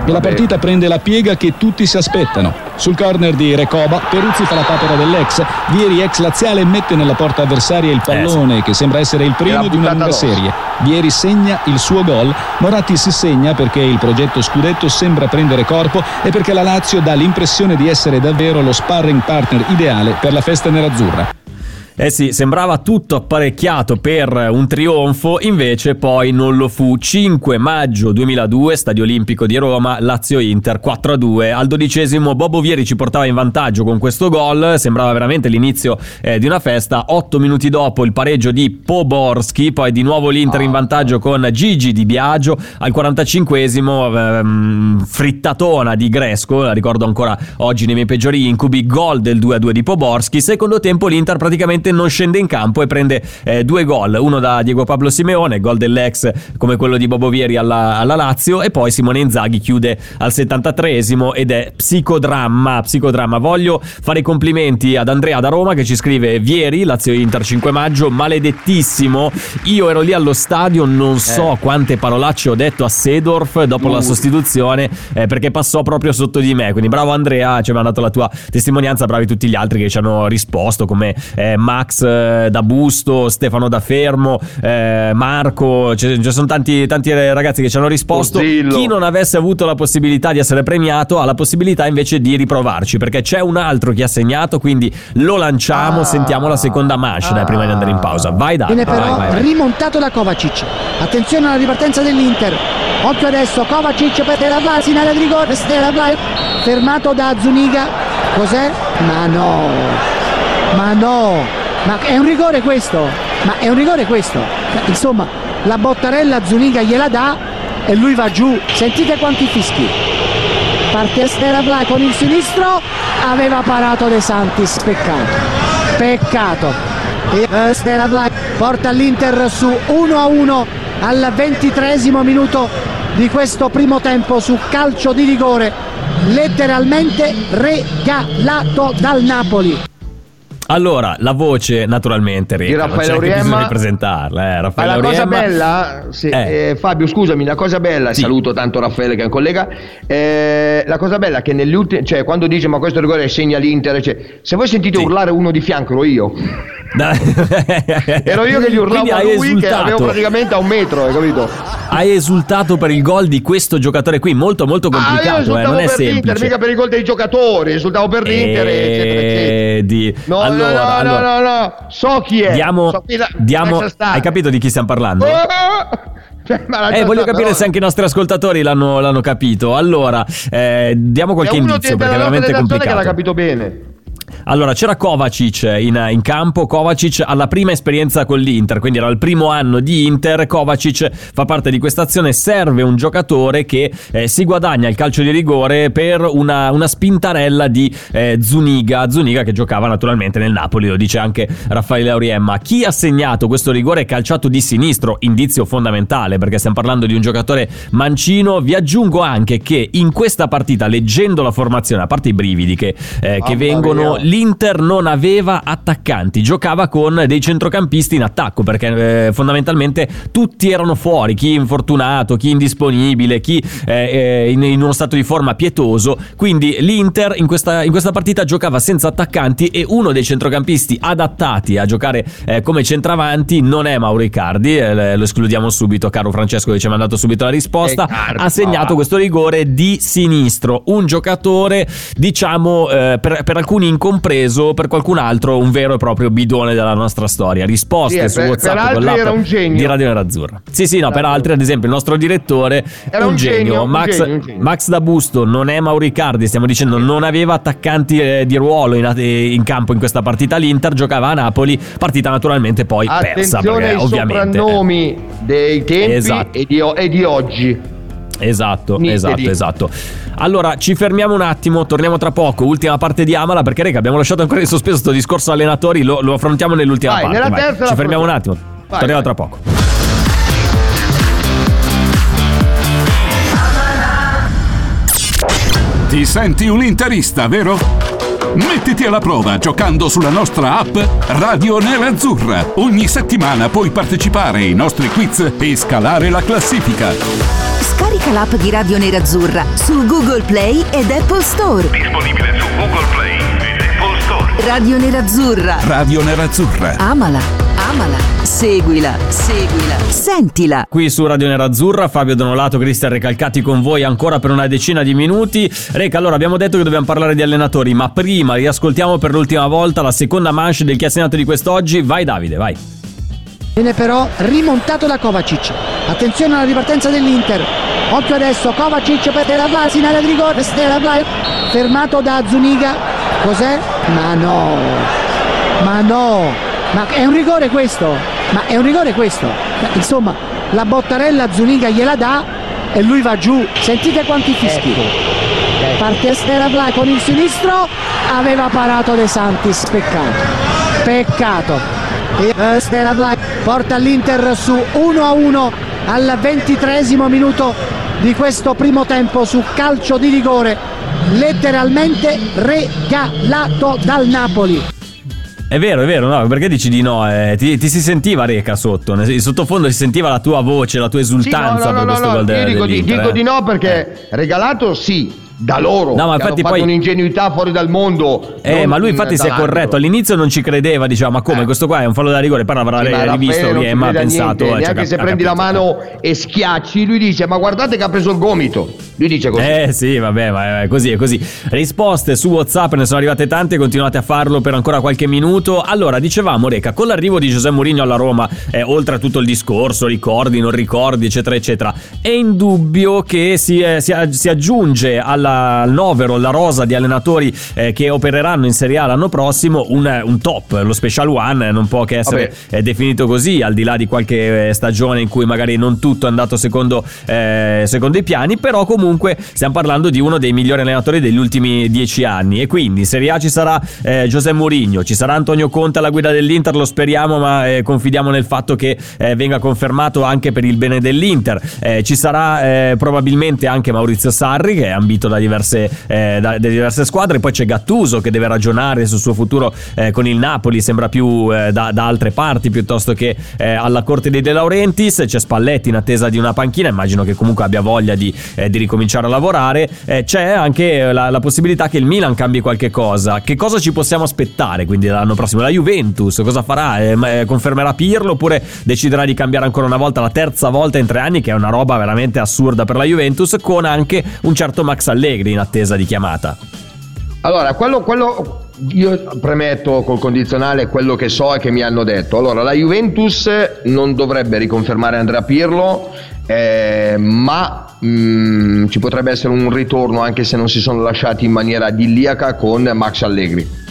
E la partita prende la piega che tutti si aspettano. Sul corner di Recoba, Peruzzi fa la papera dell'ex. Vieri, ex laziale, mette nella porta avversaria il pallone che sembra essere il primo di una lunga serie. Vieri segna il suo gol. Moratti si segna perché il progetto Scudetto sembra prendere corpo e perché la Lazio dà l'impressione di essere davvero lo sparring partner ideale per la festa nerazzurra. Eh sì, sembrava tutto apparecchiato per un trionfo, invece poi non lo fu. 5 maggio 2002, Stadio Olimpico di Roma, Lazio-Inter 4-2. Al dodicesimo Bobo Vieri ci portava in vantaggio con questo gol, sembrava veramente l'inizio eh, di una festa. 8 minuti dopo il pareggio di Poborski, poi di nuovo l'Inter in vantaggio con Gigi Di Biagio. Al 45esimo ehm, frittatona di Gresco, la ricordo ancora oggi nei miei peggiori incubi, gol del 2-2 di Poborski. Secondo tempo l'Inter praticamente praticamente non scende in campo e prende eh, due gol, uno da Diego Pablo Simeone, gol dell'ex come quello di Bobo Vieri alla, alla Lazio e poi Simone Inzaghi chiude al 73esimo ed è psicodramma, psicodramma. Voglio fare i complimenti ad Andrea da Roma che ci scrive Vieri, Lazio Inter 5 maggio, maledettissimo. Io ero lì allo stadio, non so Eh. quante parolacce ho detto a Sedorf dopo la Uh. sostituzione eh, perché passò proprio sotto di me. Quindi bravo Andrea, ci hai mandato la tua testimonianza, bravi tutti gli altri che ci hanno risposto come eh, Max eh, da Busto, Stefano da Fermo, eh, Marco, ci ci sono tanti, tanti ragazzi che ci hanno risposto. Pozzillo. Chi non avesse avuto la possibilità di essere premiato ha la possibilità invece di riprovarci perché c'è un altro che ha segnato, quindi lo lanciamo, Ah. sentiamo la seconda manche dai, prima di andare in pausa. Vai da. Viene però vai, vai, rimontato da Kovacic. Attenzione alla ripartenza dell'Inter. Occhio adesso, Kovacic per Teravlas in area di rigore. Teravlas fermato da Zuniga. Cos'è? Ma no. Ma no. Ma è un rigore questo? Ma è un rigore questo? Ma, Insomma, la bottarella Zuniga gliela dà e lui va giù. Sentite quanti fischi. Parte Steravla con il sinistro, aveva parato De Santis, peccato. Peccato. Eh, Steravla porta l'Inter su 1 a 1 al ventitresimo minuto di questo primo tempo su calcio di rigore, letteralmente regalato dal Napoli. Allora, la voce naturalmente Di Raffaele c'è che Auriemma. bisogna presentarla, eh, Ma Raffaele la cosa Auriemma. bella, sì, Eh. eh, Fabio, scusami, la cosa bella, Sì. saluto tanto Raffaele che è un collega. eh, la cosa bella è che negli ultimi, cioè quando dice ma questo rigore segna l'Inter, cioè, se voi sentite Sì. urlare uno di fianco, ero io. [laughs] Ero io che gli urlavo a lui che avevo esultato. praticamente a un metro, hai capito? Hai esultato per il gol di questo giocatore qui, molto molto Ah, complicato, esultavo non è per l'Inter, semplice. mica per i gol dei giocatori, esultavo per l'Inter, eccetera, eccetera. Eh, di- No, allora, no, no, allora, no, no, no, so chi è. diamo, so chi la- diamo- hai capito di chi stiamo parlando? Oh! [laughs] Cioè, Eh, voglio capire però- se anche i nostri ascoltatori l'hanno, l'hanno capito. Allora, eh, diamo qualche indizio perché è veramente redazione che l'ha complicato. capito bene. Allora, c'era Kovacic in, in campo, Kovacic alla prima esperienza con l'Inter, quindi era il primo anno di Inter, Kovacic fa parte di questa azione, serve un giocatore che eh, si guadagna il calcio di rigore per una, una spintarella di eh, Zuniga, Zuniga che giocava naturalmente nel Napoli, lo dice anche Raffaele Auriemma. Chi ha segnato questo rigore è calciato di sinistro, indizio fondamentale perché stiamo parlando di un giocatore mancino, vi aggiungo anche che in questa partita, leggendo la formazione, a parte i brividi che, eh, che vengono, mia. l'Inter non aveva attaccanti, giocava con dei centrocampisti in attacco perché eh, fondamentalmente tutti erano fuori, chi infortunato, chi indisponibile, chi eh, eh, in, in uno stato di forma pietoso, quindi l'Inter in questa, in questa partita giocava senza attaccanti e uno dei centrocampisti adattati a giocare eh, come centravanti non è Mauro Icardi, eh, lo escludiamo subito, caro Francesco che ci ha mandato subito la risposta, Icardi, ha segnato questo rigore di sinistro, un giocatore diciamo eh, per, per alcuni incompreso, per qualcun altro un vero e proprio bidone della nostra storia. Risposte Sì, su per- WhatsApp per con l'app era un genio. di Radio Nerazzurra. Sì, sì, no, per altri ad esempio il nostro direttore Era un genio, un Max, genio, un genio. Max da Busto non è Mauricardi, stiamo dicendo non aveva attaccanti eh, di ruolo in, in campo in questa partita l'Inter giocava a Napoli, partita naturalmente poi persa Attenzione perché ai ovviamente soprannomi dei tempi Esatto. e, di, e di oggi. Esatto, Nitidi. esatto, esatto. Allora, ci fermiamo un attimo, torniamo tra poco, ultima parte di Amala, perché raga, abbiamo lasciato ancora in sospeso questo discorso allenatori, lo, lo affrontiamo nell'ultima Vai, parte. nella vai. terza Ci fermiamo un attimo. Vai, torniamo vai. tra poco. Ti senti un interista, vero? Mettiti alla prova giocando sulla nostra app Radio Nerazzurra. Ogni settimana puoi partecipare ai nostri quiz e scalare la classifica. Scarica l'app di Radio Nerazzurra su Google Play ed Apple Store. Disponibile su Google Play ed Apple Store. Radio Nerazzurra. Radio Nerazzurra. Amala, amala, seguila, seguila, sentila. Qui su Radio Nerazzurra, Fabio Donolato, Cristian Recalcati con voi ancora per una decina di minuti. Reca, allora abbiamo detto che dobbiamo parlare di allenatori, ma prima riascoltiamo per l'ultima volta la seconda manche del chi ha segnato di quest'oggi. Vai Davide, vai. Viene però rimontato da Kovacic. Attenzione alla ripartenza dell'Inter. Occhio adesso, Kovacic per Teravlas in area di rigore. Teravlas fermato da Zuniga. Cos'è? Ma no. Ma no. Ma è un rigore questo? Ma è un rigore questo? Ma, Insomma, la bottarella Zuniga gliela dà e lui va giù. Sentite quanti fischi. Parte Teravlas con il sinistro, aveva parato De Santis, peccato. Peccato. Eh, Stella Black porta l'Inter su 1-1 al ventitresimo minuto di questo primo tempo su calcio di rigore letteralmente regalato dal Napoli. È vero, è vero, no, perché dici di no? Eh, ti, ti si sentiva Reca sotto, nel- sottofondo si sentiva la tua voce, la tua esultanza Sì, no, no, per no, questo no, gol de- io dico, di, dell'Inter, dico eh. di no perché regalato sì, da loro. No, ma infatti poi- un'ingenuità fuori dal mondo. Eh, non ma lui infatti si è corretto. All'inizio non ci credeva, diceva: Ma come questo qua è un fallo da rigore? Poi avrà ma rivisto ma ha pensato. niente, eh, cioè, neanche se prendi la capito. mano e schiacci, lui dice: Ma guardate che ha preso il gomito. Lui dice così. Eh sì, vabbè, ma è così, è così. Risposte su WhatsApp ne sono arrivate tante, continuate a farlo per ancora qualche minuto. Allora, dicevamo, Reca, con l'arrivo di Giuseppe Mourinho alla Roma, eh, oltre a tutto il discorso, ricordi, non ricordi, eccetera, eccetera, è indubbio che si, eh, si, si aggiunge alla, al novero, alla rosa di allenatori eh, che opereranno in Serie A l'anno prossimo un, un top, lo Special One, eh, non può che essere Vabbè. è definito così, al di là di qualche eh, stagione in cui magari non tutto è andato secondo, eh, secondo i piani, però comunque stiamo parlando di uno dei migliori allenatori degli ultimi dieci anni e quindi in Serie A ci sarà eh, Giuseppe Mourinho, ci sarà Antonio Conte alla guida dell'Inter, lo speriamo ma eh, confidiamo nel fatto che eh, venga confermato anche per il bene dell'Inter, Eh, ci sarà eh, probabilmente anche Maurizio Sarri che è ambito da diverse, eh, da- da diverse squadre, poi c'è Gattuso che deve ragionare sul suo futuro eh, con il Napoli, sembra più eh, da, da altre parti piuttosto che eh, alla corte dei De Laurentiis, c'è Spalletti in attesa di una panchina, immagino che comunque abbia voglia di, eh, di ricominciare a lavorare, Eh, c'è anche la, la possibilità che il Milan cambi qualche cosa, che cosa ci possiamo aspettare quindi l'anno prossimo? La Juventus cosa farà? Confermerà Pirlo oppure deciderà di cambiare ancora una volta, la terza volta in tre anni che è una roba veramente assurda per la Juventus con anche un certo Max Allegri in attesa di chiamata? Allora, quello, quello io premetto col condizionale quello che so e che mi hanno detto. Allora, la Juventus non dovrebbe riconfermare Andrea Pirlo, eh, ma mm, ci potrebbe essere un ritorno anche se non si sono lasciati in maniera idilliaca con Max Allegri.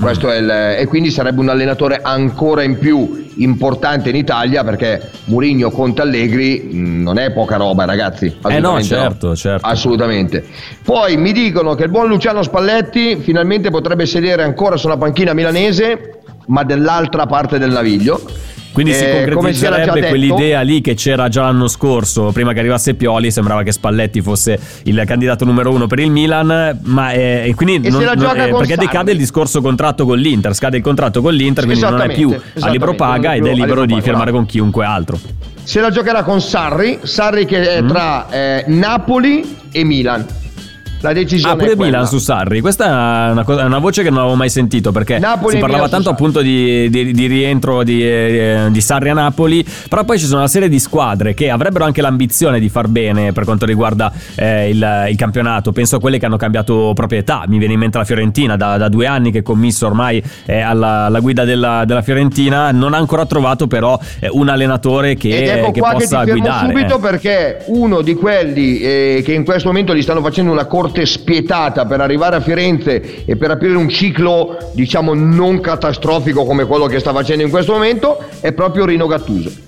Questo è il, e quindi sarebbe un allenatore ancora in più importante in Italia perché Mourinho Conte Allegri mh, non è poca roba ragazzi. Eh no, certo, certo. assolutamente. Poi mi dicono che il buon Luciano Spalletti finalmente potrebbe sedere ancora sulla panchina milanese ma dall'altra parte del naviglio Quindi si Eh, si concretizzerebbe quell'idea lì che c'era già l'anno scorso, prima che arrivasse Pioli, sembrava che Spalletti fosse il candidato numero uno per il Milan, ma eh, e quindi E la gioca con perché Sarri. decade il discorso contratto con l'Inter, scade il contratto con l'Inter, quindi non è più a esattamente, paga non ed è libero di paga, firmare con chiunque altro. se la giocherà con Sarri Sarri che Mm. è tra eh, Napoli e Milan la decisione Ah, pure. Milan su Sarri. Questa è una, cosa- una voce che non avevo mai sentito perché Napoli si parlava tanto appunto di, di- di rientro di, eh, di Sarri a Napoli. Però poi ci sono una serie di squadre che avrebbero anche l'ambizione di far bene per quanto riguarda eh, il, il campionato. Penso a quelle che hanno cambiato proprietà. Mi viene in mente la Fiorentina, da, da due anni che è commisso ormai è alla, alla guida della, della Fiorentina. Non ha ancora trovato però eh, un allenatore che, Ed ecco che qua che ti possa guidare. subito eh. perché uno di quelli eh, che in questo momento gli stanno facendo una corte spietata per arrivare a Firenze e per aprire un ciclo diciamo non catastrofico come quello che sta facendo in questo momento è proprio Rino Gattuso.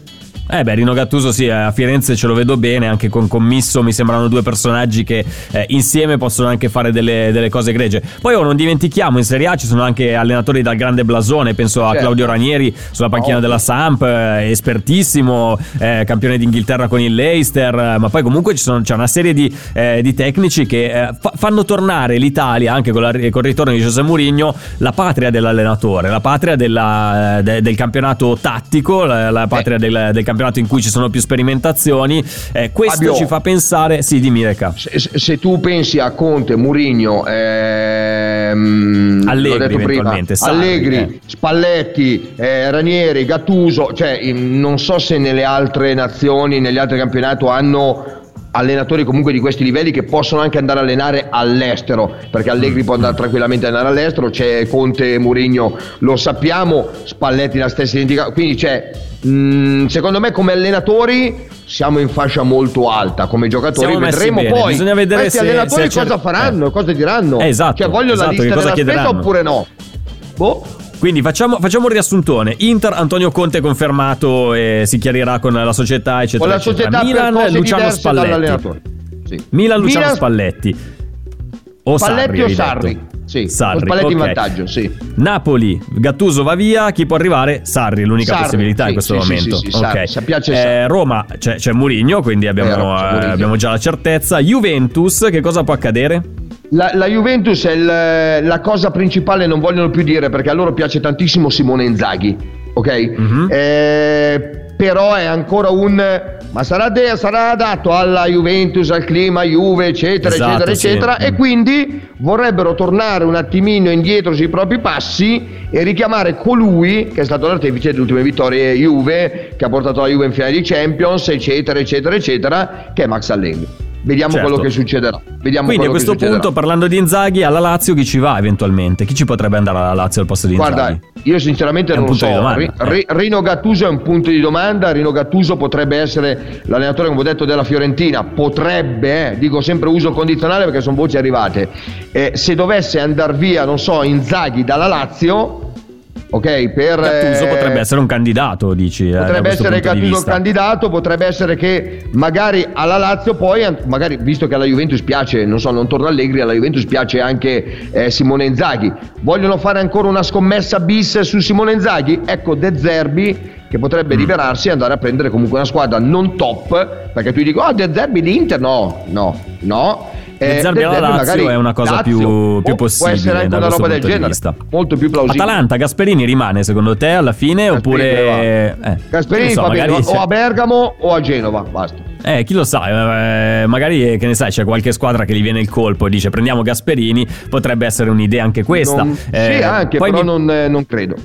Eh beh, Rino Gattuso sì, a Firenze ce lo vedo bene, anche con Commisso mi sembrano due personaggi che eh, insieme possono anche fare delle, delle cose egregie. Poi oh, non dimentichiamo, in Serie A ci sono anche allenatori dal grande blasone, penso a Certo. Claudio Ranieri sulla panchina Ovvio. della Samp, eh, espertissimo, eh, campione d'Inghilterra con il Leicester, ma poi comunque ci sono, c'è una serie di, eh, di tecnici che eh, fa- fanno tornare l'Italia, anche con, la- con il ritorno di José Mourinho, la patria dell'allenatore, la patria della- eh, de- del campionato tattico, la, la patria del, del campionato in cui ci sono più sperimentazioni. Eh, questo Fabio. ci fa pensare, sì, dimmi Reca. Se, se- tu pensi a Conte, Murigno, ehm, Allegri, prima, Sarri, Allegri, eh. Spalletti, eh, Ranieri, Gattuso, cioè non so se nelle altre nazioni, negli altri campionati hanno allenatori comunque di questi livelli che possono anche andare a allenare all'estero perché Allegri può andare tranquillamente a allenare all'estero c'è Conte e Murigno lo sappiamo Spalletti la stessa identica quindi c'è mh, secondo me come allenatori siamo in fascia molto alta come giocatori Siamo vedremo poi bisogna vedere questi se- allenatori se cosa faranno eh. cosa diranno? Eh, esatto, cioè voglio esatto, la lista della spesa oppure no? Boh Quindi facciamo, facciamo un riassuntone. Inter, Antonio Conte confermato e si chiarirà con la società, eccetera. con la eccetera. società Milan, per cose Luciano Spalletti. sì. Milan, Luciano Milan- Spalletti. O Spalletti Sarri, o Sarri? detto. Sì, Sarri, con Spalletti in ok. vantaggio, sì. Napoli, Gattuso va via, chi può arrivare? Sarri, l'unica Sarri, possibilità sì, in questo sì, momento. sì, sì, Sarri, Ok. sa- piace Eh, Sarri. Roma c'è, c'è Mourinho, quindi abbiamo, c'è eh, Mourinho. abbiamo già la certezza. Juventus, che cosa può accadere? La, la Juventus è il- la cosa principale, non vogliono più dire perché a loro piace tantissimo Simone Inzaghi, ok? Mhm. Eh, però è ancora un... Ma sarà, de- sarà adatto alla Juventus, al clima, Juve, eccetera, Esatto, eccetera, sì. eccetera. E Mm. quindi vorrebbero tornare un attimino indietro sui propri passi e richiamare colui che è stato l'artefice delle ultime vittorie Juve, che ha portato la Juve in finale di Champions, eccetera, eccetera, eccetera, che è Max Allegri. Vediamo Certo. quello che succederà. Vediamo Quindi a questo punto, parlando di Inzaghi, alla Lazio chi ci va eventualmente? Chi ci potrebbe andare alla Lazio al posto di Inzaghi? Guarda, io sinceramente non lo so. Ri- Ri- Rino Gattuso è un punto di domanda. Rino Gattuso potrebbe essere l'allenatore, come ho detto, della Fiorentina. Potrebbe, eh, dico sempre uso condizionale perché sono voci arrivate. Eh, se dovesse andare via, non so, Inzaghi dalla Lazio, ok, per. Gattuso eh, potrebbe essere un candidato, dici? eh, Potrebbe questo essere Gattuso il vista. candidato, potrebbe essere che magari alla Lazio poi, magari visto che alla Juventus piace, non so, non torna Allegri, alla Juventus piace anche eh, Simone Inzaghi. Vogliono fare ancora una scommessa bis su Simone Inzaghi? Ecco De Zerbi che potrebbe Mm. liberarsi e andare a prendere comunque una squadra non top, perché tu dici, oh De Zerbi di Inter? No, no, no. De Eh, alla Lazio magari è una cosa Lazio, più, più Può possibile essere anche una roba del genere, vista. molto più plausibile. Atalanta, Gasperini rimane secondo te alla fine oppure... Eh, Gasperini so, magari o a Bergamo o a Genova, basta. Eh, chi lo sa, eh, magari eh, che ne sai, c'è qualche squadra che gli viene il colpo e dice prendiamo Gasperini, potrebbe essere un'idea anche questa. Non- Eh, sì, anche, però mi- non, eh, non credo.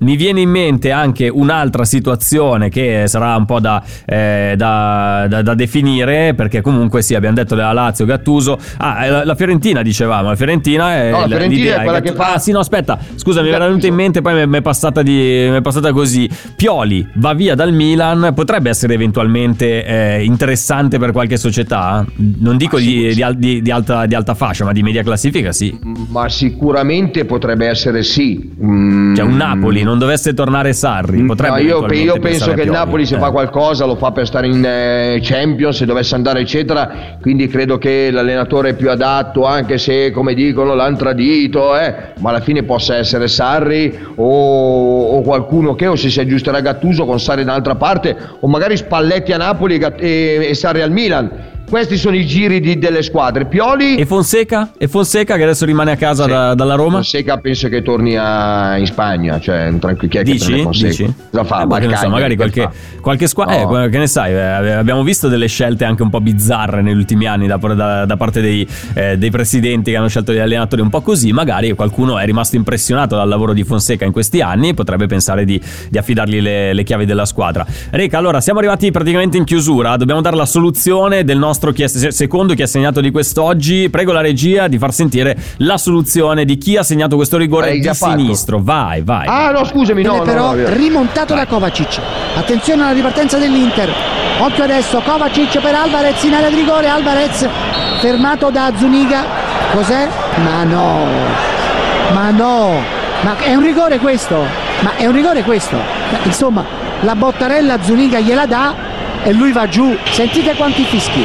Mi viene in mente anche un'altra situazione che sarà un po' da, eh, da- da- da definire, perché comunque sì, abbiamo detto della Lazio, Gattuso. Ah, eh, la, la Fiorentina dicevamo, la Fiorentina è, No, la Fiorentina è quella che fa- Ah sì, no, aspetta, scusa, mi era venuta in mente, poi mi- è passata, di, mi è passata così. Pioli va via dal Milan, potrebbe essere eventualmente eh, interessante per qualche società? Non dico di, di di- di alta, di alta fascia, ma di media classifica sì. Ma sicuramente potrebbe essere sì. Mm, Cioè un Napoli, non dovesse tornare Sarri, potrebbe No, io, io penso che il. Napoli se Eh. fa qualcosa lo fa per stare in eh, Champions, se dovesse andare eccetera, quindi credo che l'allenatore più adatto, anche se come dicono l'hanno tradito, eh, ma alla fine possa essere Sarri o, o qualcuno che o se si aggiusterà Gattuso con Sarri dall'altra parte o magari Spalletti a Napoli e- e Sarri al Milan. Questi sono i giri di- delle squadre. Pioli E Fonseca? E Fonseca che adesso rimane a casa da- dalla Roma? Fonseca penso che torni a- in Spagna, cioè tranquillo chi è che Dici? Fonseca? Dici? Cosa fa? Eh, che ne so, magari che qualche, qualche squadra. No. Eh, che ne sai, eh, abbiamo visto delle scelte anche un po' bizzarre negli ultimi anni da, da- da parte dei, eh, dei presidenti che hanno scelto gli allenatori un po' così. Magari qualcuno è rimasto impressionato dal lavoro di Fonseca in questi anni e potrebbe pensare di, di affidargli le, le chiavi della squadra. Reca, allora siamo arrivati praticamente in chiusura. Dobbiamo dare la soluzione del nostro chi è- se- secondo chi ha segnato di quest'oggi. Prego la regia di far sentire la soluzione di chi ha segnato questo rigore di fatto? sinistro. Vai, vai. Ah no, scusami, no, no, però no, rimontato da Kovacic. Attenzione alla ripartenza dell'Inter. Occhio adesso, Kovacic per Alvarez in area di rigore. Alvarez fermato da Zuniga. Cos'è? Ma no, ma no, ma è un rigore questo? Ma è un rigore questo? Ma, Insomma, la bottarella Zuniga gliela dà e lui va giù. Sentite quanti fischi.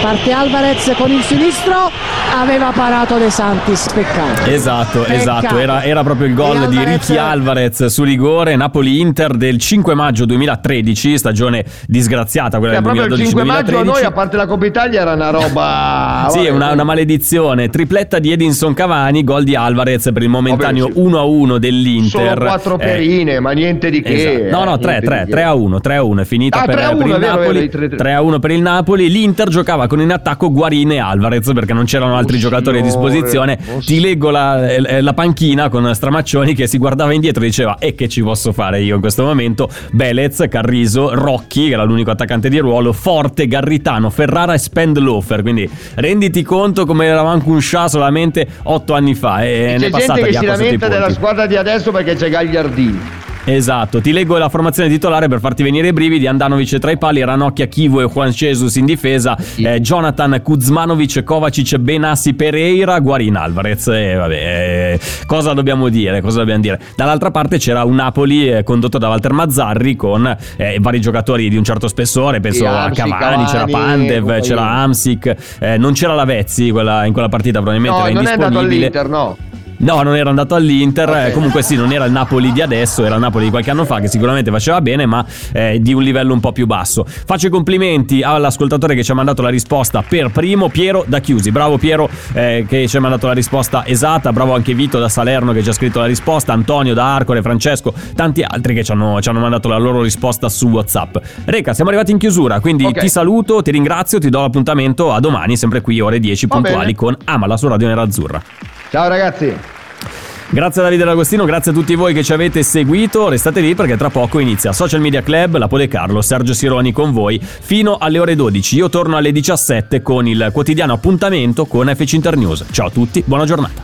Parte Alvarez con il sinistro, aveva parato De Santis, peccato. Esatto, Peccato. esatto, era, era proprio il gol di Ricky Alvarez su rigore Napoli-Inter del 5 maggio 2013, stagione disgraziata quella Cioè, del proprio il 5 maggio a 2012-2013. noi, a parte la Coppa Italia, era una roba. [laughs] Sì, una, una maledizione. Tripletta di Edinson Cavani, gol di Alvarez per il momentaneo Vabbè, sì. 1-1 dell'Inter. Solo quattro Eh, perine, ma niente di che. Esatto. No, no, eh, 3, niente 3, di che. 3 a 1, 3 a 1 è finita Ah, per, 3 a per 1, il vero, Napoli. è vero, i 3 a 3. 3 a 1 per il Napoli. L'Inter giocava con in attacco Guarini e Alvarez perché non c'erano altri Oh, giocatori a disposizione. oh, Ti leggo la, eh, la panchina con Stramaccioni che si guardava indietro e diceva e che ci posso fare io in questo momento? Belez, Carriso, Rocchi, che era l'unico attaccante di ruolo, Forte, Garritano, Ferrara e Spendlofer. Quindi renditi conto come eravamo un scià solamente 8 anni fa. E ne è C'è passata gente che si lamenta della squadra di adesso perché c'è Gagliardini. Esatto, ti leggo la formazione titolare per farti venire i brividi. Andanovic tra i pali, Ranocchia, Kivu e Juan Jesus in difesa, eh, Jonathan Kuzmanovic, Kovacic, Benassi, Pereira, Guarin Alvarez. E vabbè, eh, cosa dobbiamo dire? Cosa dobbiamo dire? Dall'altra parte c'era un Napoli eh, condotto da Walter Mazzarri con eh, vari giocatori di un certo spessore, penso Sì, a Hamsik, Cavani, c'era Cavani, Pandev, c'era Amsic, eh, non c'era la Vezzi quella- in quella partita, probabilmente No, era non è andato indisponibile. all'Inter, no. No, non era andato all'Inter, Ok. eh, comunque sì, non era il Napoli di adesso, era il Napoli di qualche anno fa che sicuramente faceva bene, ma eh, di un livello un po' più basso. Faccio i complimenti all'ascoltatore che ci ha mandato la risposta per primo, Piero da Chiusi. Bravo Piero eh, che ci ha mandato la risposta esatta, bravo anche Vito da Salerno che ci ha scritto la risposta, Antonio da Arcore, Francesco, tanti altri che ci hanno, ci hanno mandato la loro risposta su WhatsApp. Reca, siamo arrivati in chiusura, quindi Ok. ti saluto, ti ringrazio, ti do l'appuntamento a domani, sempre qui ore 10 Va puntuali con Amala su Radio Nerazzurra. Ciao ragazzi. Grazie a Davide D'Agostino, grazie a tutti voi che ci avete seguito. Restate lì perché tra poco inizia Social Media Club, la Pode Carlo, Sergio Sironi con voi fino alle ore 12. Io torno alle 17 con il quotidiano appuntamento con FC Internews. Ciao a tutti, buona giornata.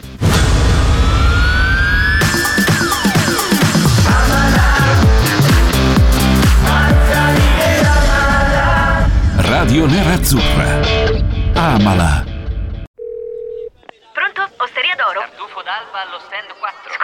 Radio Nerazzurra. Amala. Pronto? Osteria d'oro? Tartufo d'alba allo stand 4.